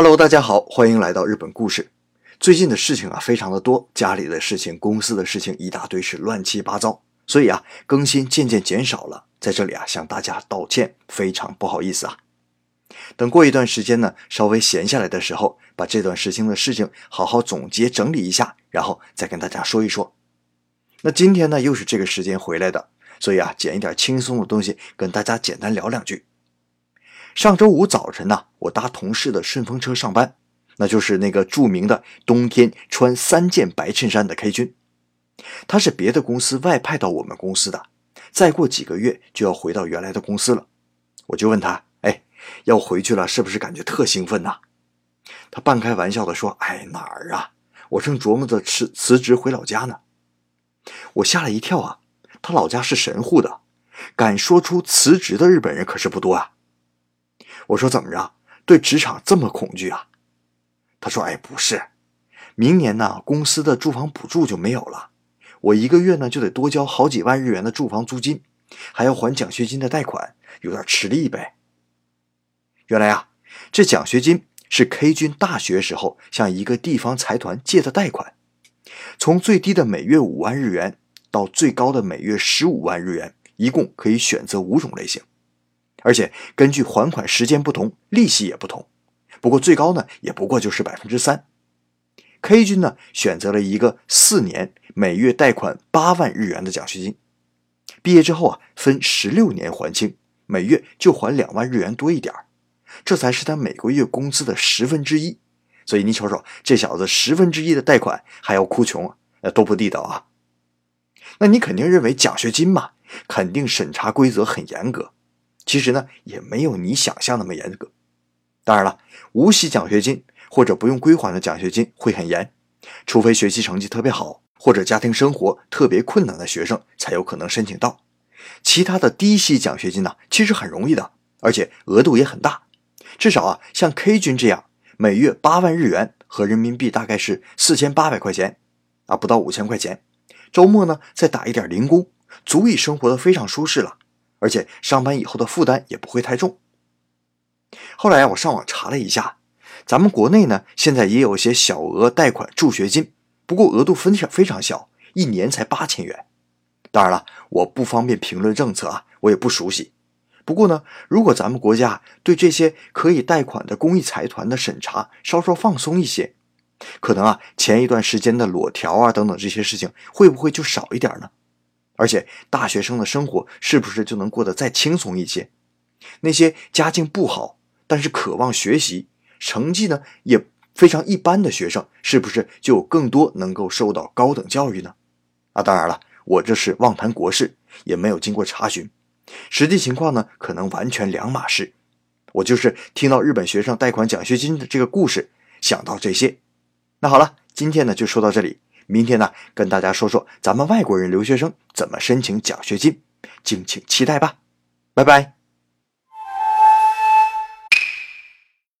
Hello，大家好，欢迎来到日本故事。最近的事情啊，非常的多，家里的事情、公司的事情一大堆，是乱七八糟，所以啊，更新渐渐减少了。在这里啊，向大家道歉，非常不好意思啊。等过一段时间呢，稍微闲下来的时候，把这段时间的事情好好总结整理一下，然后再跟大家说一说。那今天呢，又是这个时间回来的，所以啊，捡一点轻松的东西，跟大家简单聊两句。上周五早晨呢，我搭同事的顺风车上班，那就是那个著名的冬天穿三件白衬衫的 K 君，他是别的公司外派到我们公司的，再过几个月就要回到原来的公司了。我就问他，哎，要回去了，是不是感觉特兴奋呐？他半开玩笑的说，哎，哪儿啊，我正琢磨着辞辞职回老家呢。我吓了一跳啊，他老家是神户的，敢说出辞职的日本人可是不多啊。我说怎么着？对职场这么恐惧啊？他说：“哎，不是，明年呢，公司的住房补助就没有了，我一个月呢就得多交好几万日元的住房租金，还要还奖学金的贷款，有点吃力呗。”原来啊，这奖学金是 K 君大学时候向一个地方财团借的贷款，从最低的每月五万日元到最高的每月十五万日元，一共可以选择五种类型。而且根据还款时间不同，利息也不同。不过最高呢，也不过就是百分之三。K 君呢选择了一个四年，每月贷款八万日元的奖学金。毕业之后啊，分十六年还清，每月就还两万日元多一点这才是他每个月工资的十分之一。所以你瞅瞅，这小子十分之一的贷款还要哭穷，那多不地道啊！那你肯定认为奖学金嘛，肯定审查规则很严格。其实呢，也没有你想象那么严格。当然了，无息奖学金或者不用归还的奖学金会很严，除非学习成绩特别好或者家庭生活特别困难的学生才有可能申请到。其他的低息奖学金呢，其实很容易的，而且额度也很大。至少啊，像 K 君这样，每月八万日元和人民币大概是四千八百块钱，啊，不到五千块钱。周末呢，再打一点零工，足以生活的非常舒适了。而且上班以后的负担也不会太重。后来啊，我上网查了一下，咱们国内呢现在也有些小额贷款助学金，不过额度非常非常小，一年才八千元。当然了，我不方便评论政策啊，我也不熟悉。不过呢，如果咱们国家对这些可以贷款的公益财团的审查稍稍放松一些，可能啊前一段时间的裸条啊等等这些事情会不会就少一点呢？而且大学生的生活是不是就能过得再轻松一些？那些家境不好但是渴望学习、成绩呢也非常一般的学生，是不是就有更多能够受到高等教育呢？啊，当然了，我这是妄谈国事，也没有经过查询，实际情况呢可能完全两码事。我就是听到日本学生贷款奖学金的这个故事，想到这些。那好了，今天呢就说到这里。明天呢，跟大家说说咱们外国人留学生怎么申请奖学金，敬请期待吧，拜拜。